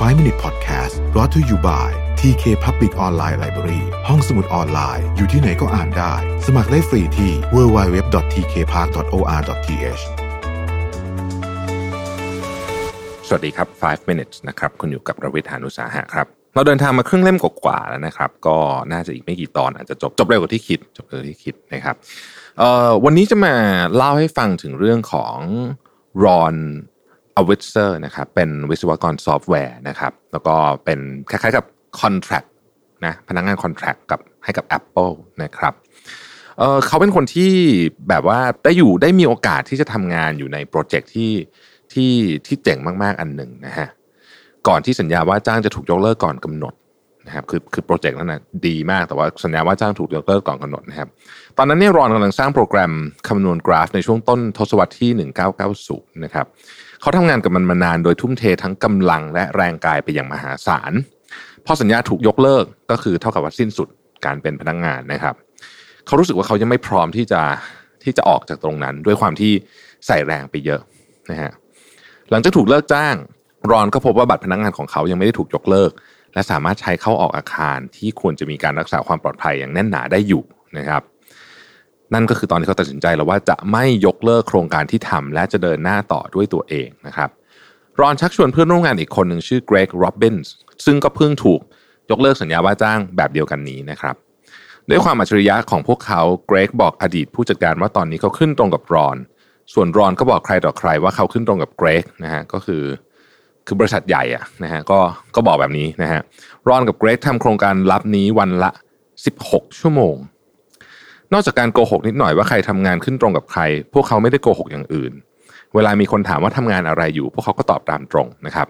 5 Minute Podcast brought to you by TK Public Online Library ห้องสมุดออนไลน์ อยู่ที่ไหนก็อ่านได้ สมัครได้ฟรีที่ www.tkpark.or.th สวัสดีครับ 5 minutes นะครับ คุณอยู่กับระวิทยานุสาหะครับ เราเดินทางมาครึ่งเล่มกว่าๆแล้วนะครับ ก็น่าจะอีกไม่กี่ตอนอาจจะจบจบเร็วกว่าที่คิด จบเร็วกว่าที่คิดนะครับเอ่อวันนี้จะมาเล่าให้ฟังถึงเรื่องของรอน อวิสเซอร์นะครับเป็นวิศวกรซอฟต์แวร์นะครับแล้วก็เป็นคล้ายๆกับคอนแท c t นะพนักงานคอนแท c t กับให้กับ Apple นะครับเขาเป็นคนที่แบบว่าได้อยู่ได้มีโอกาสที่จะทำงานอยู่ในโปรเจกต์ที่ที่ที่เจ๋งมากๆอันหนึ่งนะฮะก่อนที่สัญญาว่าจ้างจะถูกยกเลิกก่อนกำหนดนะครับคือคือโปรเจกต์นั้นนะดีมากแต่ว่าสัญญาว่าจ้างถูกยกเลิกก่อนกำหนดนะครับตอนนั้นเนี่ยรอนกำลังสร้างโปรแกรมคำนวณกราฟในช่วงต้นทศวรรษที่ 1990 นะครับ เขาทำงานกับมันมานานโดยทุ่มเททั้งกำลังและแรงกายไปอย่างมหาศาลพอสัญญาถูกยกเลิกก็คือเท่ากับว่าสิ้นสุดการเป็นพนักงานนะครับ เขารู้สึกว่าเขายังไม่พร้อมที่จะที่จะออกจากตรงนั้น ด้วยความที่ใส่แรงไปเยอะนะฮะหลังจากถูกเลิกจ้าง รอนก็พบว่าบัตรพนักงานของเขายังไม่ได้ถูกยกเลิก และสามารถใช้เข้าออกอาคารที่ควรจะมีการรักษาความปลอดภัยอย่างแน่นหนาได้อยู่นะครับ นั่นก็คือตอนที่เขาตัดสินใจแล้วว่าจะไม่ยกเลิกโครงการที่ทำและจะเดินหน้าต่อด้วยตัวเองนะครับรอนชักชวนเพื่อนร่วมงานอีกคนหนึ่งชื่อเกรกโรบินส์ซึ่งก็เพิ่งถูกยกเลิกสัญญาว่าจ้างแบบเดียวกันนี้นะครับด้วยความอัจฉริยะของพวกเขาเกรกบอกอดีตผู้จัดการว่าตอนนี้เขาขึ้นตรงกับรอน ส่วนรอนก็บอกใครต่อใครว่าเขาขึ้นตรงกับเกรกนะฮะก็คือคือบริษัทใหญ่อะนะฮะก็ก็บอกแบบนี้นะฮะรอนกับเกรกทำโครงการลับนี้วันละ 16 ชั่วโมง นอกจากการโกหกนิดหน่อยว่าใครทำงานขึ้นตรงกับใคร พวกเขาไม่ได้โกหกอย่างอื่น เวลามีคนถามว่าทำงานอะไรอยู่ พวกเขาก็ตอบตามตรงนะครับ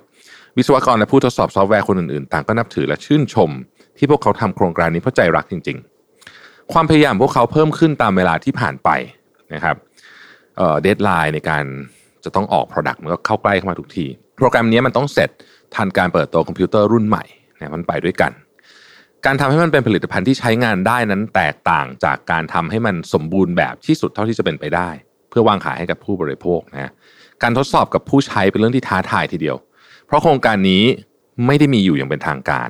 วิศวกรและผู้ทดสอบซอฟต์แวร์คนอื่นๆ ต่างก็นับถือและชื่นชม ที่พวกเขาทำโครงการนี้เพราะใจรักจริง ๆ ความพยายามพวกเขาเพิ่มขึ้นตามเวลาที่ผ่านไปนะครับเอ่อ deadline ในการจะต้องออก Product มันก็เข้าใกล้เข้ามาทุกที โปรแกรมนี้มันต้องเสร็จทันการเปิดตัวคอมพิวเตอร์รุ่นใหม่นะมันไปด้วยกัน การทำให้มันเป็นผลิตภัณฑ์ที่ใช้งานได้นั้นแตกต่างจากการทำให้มันสมบูรณ์แบบที่สุดเท่าที่จะเป็นไปได้ เพื่อวางขายให้กับผู้บริโภคนะการทดสอบกับผู้ใช้เป็นเรื่องที่ท้าทายทีเดียว เพราะโครงการนี้ไม่ได้มีอยู่อย่างเป็นทางการ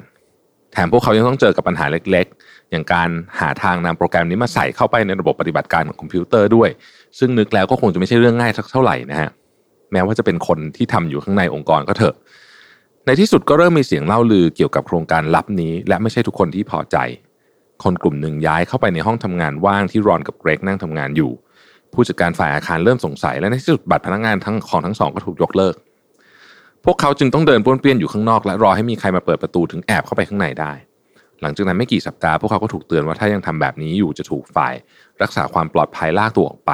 แถมพวกเขายังต้องเจอกับปัญหาเล็กๆ อย่างการหาทางนำโปรแกรมนี้มาใส่เข้าไปในระบบปฏิบัติการของคอมพิวเตอร์ด้วย ซึ่งนึกแล้วก็คงจะไม่ใช่เรื่องง่ายสักเท่าไหร่นะฮะแม้ว่าจะเป็นคนที่ทำอยู่ข้างในองค์กรก็เถอะ ในที่สุดก็เริ่มมีเสียงเล่าลือเกี่ยวกับโครงการลับนี้ และไม่ใช่ทุกคนที่พอใจ คนกลุ่มหนึ่งย้ายเข้าไปในห้องทำงานว่างที่รอนกับเกรกนั่งทำงานอยู่ ผู้จัดการฝ่ายอาคารเริ่มสงสัย และในที่สุดบัตรพนักงานทั้งของทั้งสองก็ถูกยกเลิก พวกเขาจึงต้องเดินป้วนเปี้ยนอยู่ข้างนอกและรอให้มีใครมาเปิดประตูถึงแอบเข้าไปข้างในได้ หลังจากนั้นไม่กี่สัปดาห์พวกเขาก็ถูกเตือนว่าถ้ายังทำแบบนี้อยู่จะถูกฝ่าย รักษาความปลอดภัยลากตัวออกไป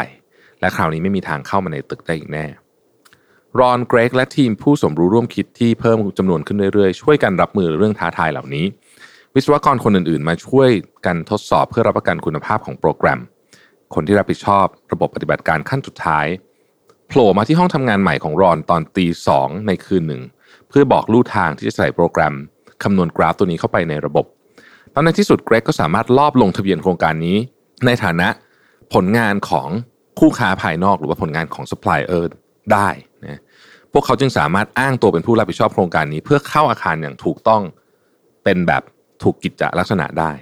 และคราวนี้ไม่มีทางเข้ามาในตึกได้อีกแน่ รอนเกรกและทีมผู้สมรู้ร่วมคิดที่เพิ่มจำนวนขึ้นเรื่อยๆ ช่วยกันรับมือเรื่องท้าทายเหล่านี้ วิศวกรคนอื่นๆ มาช่วยกันทดสอบเพื่อรับประกันคุณภาพของโปรแกรม คนที่รับผิดชอบระบบปฏิบัติการขั้นสุดท้ายโผล่มาที่ห้องทำงานใหม่ของรอนตอนตีสองในคืนหนึ่ง เพื่อบอกลู่ทางที่จะใส่โปรแกรมคำนวณกราฟตัวนี้เข้าไปในระบบตอนในที่สุดเกรกก็สามารถลอบลงทะเบียนโครงการนี้ ในฐานะผลงานของคู่ค้าภายนอกหรือว่าผลงานของซัพพลายเออร์ ได้นะพวกเขาจึงสามารถอ้างตัวเป็นผู้รับผิดชอบโครงการนี้ เพื่อเข้าอาคารอย่างถูกต้องเป็นแบบถูกกิจจลักษณะได้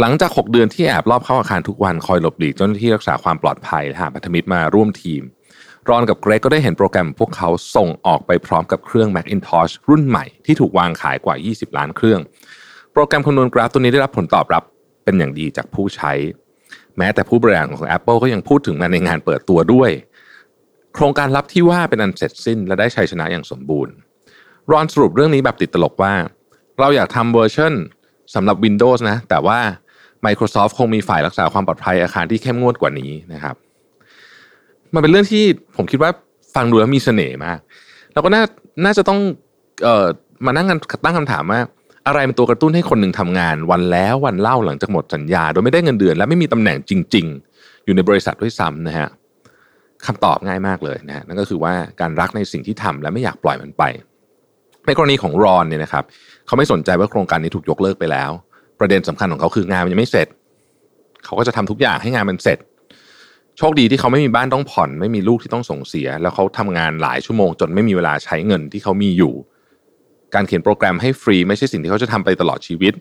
หลังจาก 6 เดือนที่แอบลอบเข้าอาคารทุกวันคอยหลบหลีกเจ้าหน้าที่รักษาความปลอดภัยและหาพันธมิตรมาร่วมทีม รอนกับเกรกก็ได้เห็นโปรแกรมพวกเขาส่งออกไปพร้อมกับเครื่อง Macintosh รุ่นใหม่ที่ถูกวางขายกว่า 20 ล้านเครื่อง โปรแกรมคำนวณกราฟตัวนี้ได้รับผลตอบรับเป็นอย่างดีจากผู้ใช้ แม้แต่ผู้บริหารของ Apple ก็ยังพูดถึงมันในงานเปิดตัวด้วย โครงการลับที่ว่าเป็นอันเสร็จสิ้นและได้ชัยชนะอย่างสมบูรณ์ รอนสรุปเรื่องนี้แบบติดตลกว่า เราอยากทำเวอร์ชันสำหรับ Windows นะ แต่ว่า Microsoft คงมีฝ่ายรักษาความปลอดภัยอาคารที่เข้มงวดกว่านี้นะครับ มันเป็นเรื่องที่ผมคิดว่าฟังดูแล้วมีเสน่ห์มาก เราก็น่าน่าจะต้องเอ่อมานั่งกันตั้งคำถามว่าอะไรเป็นตัวกระตุ้นให้คนหนึ่งทำงาน วันแล้ววันเล่าหลังจากหมดสัญญา โดยไม่ได้เงินเดือน และไม่มีตำแหน่งจริง ๆ อยู่ในบริษัทด้วยซ้ำนะฮะ คำตอบง่ายมากเลยนะฮะนั่นก็คือว่าการรักในสิ่งที่ทำและไม่อยากปล่อยมันไป ในกรณีของรอนเนี่ยนะครับเขาไม่สนใจว่าโครงการนี้ถูกยกเลิกไปแล้ว ประเด็นสำคัญของเขาคืองานมันยังไม่เสร็จ เขาก็จะทำทุกอย่างให้งานมันเสร็จ โชคดีที่เขาไม่มีบ้านต้องผ่อน ไม่มีลูกที่ต้องส่งเสีย แล้วเขาทำงานหลายชั่วโมง จนไม่มีเวลาใช้เงินที่เขามีอยู่ การเขียนโปรแกรมให้ฟรี ไม่ใช่สิ่งที่เขาจะทำไปตลอดชีวิต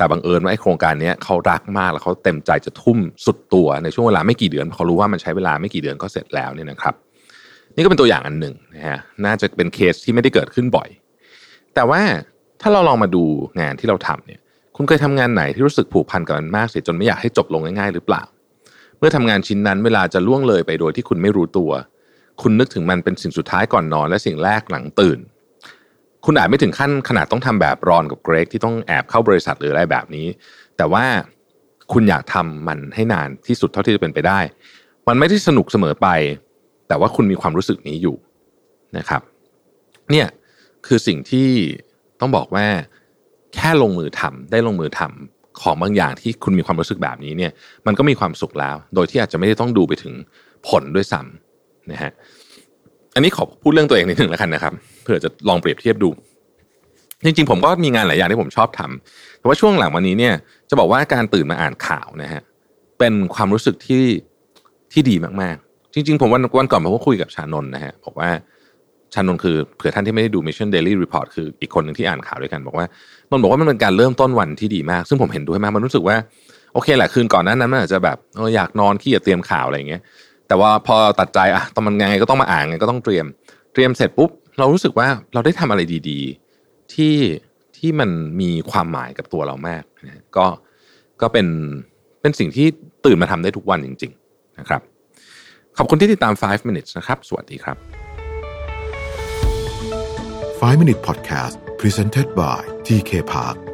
แต่บังเอิญว่าไอ้โครงการนี้เขารักมากแล้วเขาเต็มใจจะทุ่มสุดตัวในช่วงเวลาไม่กี่เดือนเขารู้ว่ามันใช้เวลาไม่กี่เดือนก็เสร็จแล้วเนี่ยนะครับ นี่ก็เป็นตัวอย่างอันหนึ่งนะฮะน่าจะเป็นเคสที่ไม่ได้เกิดขึ้นบ่อย แต่ว่าถ้าเราลองมาดูงานที่เราทำเนี่ย คุณเคยทำงานไหนที่รู้สึกผูกพันกับมันมากเสียจนไม่อยากให้จบลงง่ายๆหรือเปล่า เมื่อทำงานชิ้นนั้นเวลาจะล่วงเลยไปโดยที่คุณไม่รู้ตัว คุณนึกถึงมันเป็นสิ่งสุดท้ายก่อนนอน และสิ่งแรกหลังตื่น คุณอาจไม่ถึงขั้นขนาดต้องทำแบบรอนกับเกรกที่ต้องแอบเข้าบริษัทหรืออะไรแบบนี้ แต่ว่าคุณอยากทำมันให้นานที่สุดเท่าที่จะเป็นไปได้ มันไม่ได้สนุกเสมอไป แต่ว่าคุณมีความรู้สึกนี้อยู่นะครับ เนี่ยคือสิ่งที่ต้องบอกว่าแค่ลงมือทำได้ลงมือทำของบางอย่างที่คุณมีความรู้สึกแบบนี้เนี่ย มันก็มีความสุขแล้ว โดยที่อาจจะไม่ได้ต้องดูไปถึงผลด้วยซ้ำนะฮะอันนี้ขอพูดเรื่องตัวเองนิดหนึ่งแล้วกันนะครับ เผื่อจะลองเปรียบเทียบดู จริงๆ ผมก็มีงานหลายอย่างที่ผมชอบทำแต่ว่าช่วงหลังวันนี้เนี่ยจะบอกว่าการตื่นมาอ่านข่าวนะฮะเป็นความรู้สึกที่ที่ดีมากๆ จริง ๆ ผมวันวันก่อนผมก็คุยกับชานนนะฮะบอกว่าชานนคือเผื่อท่านที่ไม่ได้ดู Mission Daily Report คืออีกคนหนึ่งที่อ่านข่าวด้วยกัน บอกว่านนบอกว่ามันเป็นการเริ่มต้นวันที่ดีมาก ซึ่งผมเห็นด้วยมากมันรู้สึกว่าโอเคแหละคืนก่อนนั้นนั้นอาจจะแบบอยากนอนขี้จะเตรียมข่าวอะไรอย่างเงี้ยแต่ว่าพอตัดใจอะตอนมันไงก็ต้องมาอ่านไงก็ต้องเตรียม เตรียมเสร็จปุ๊บ เรารู้สึกว่าเราได้ทำอะไรดี ๆ ที่ที่มันมีความหมายกับตัวเรามากนะก็ก็เป็นเป็นสิ่งที่ตื่นมาทำได้ทุกวันจริง ๆ นะครับ ขอบคุณที่ติดตาม 5 minutes นะครับ สวัสดีครับ 5 Minute Podcast Presented by TK Park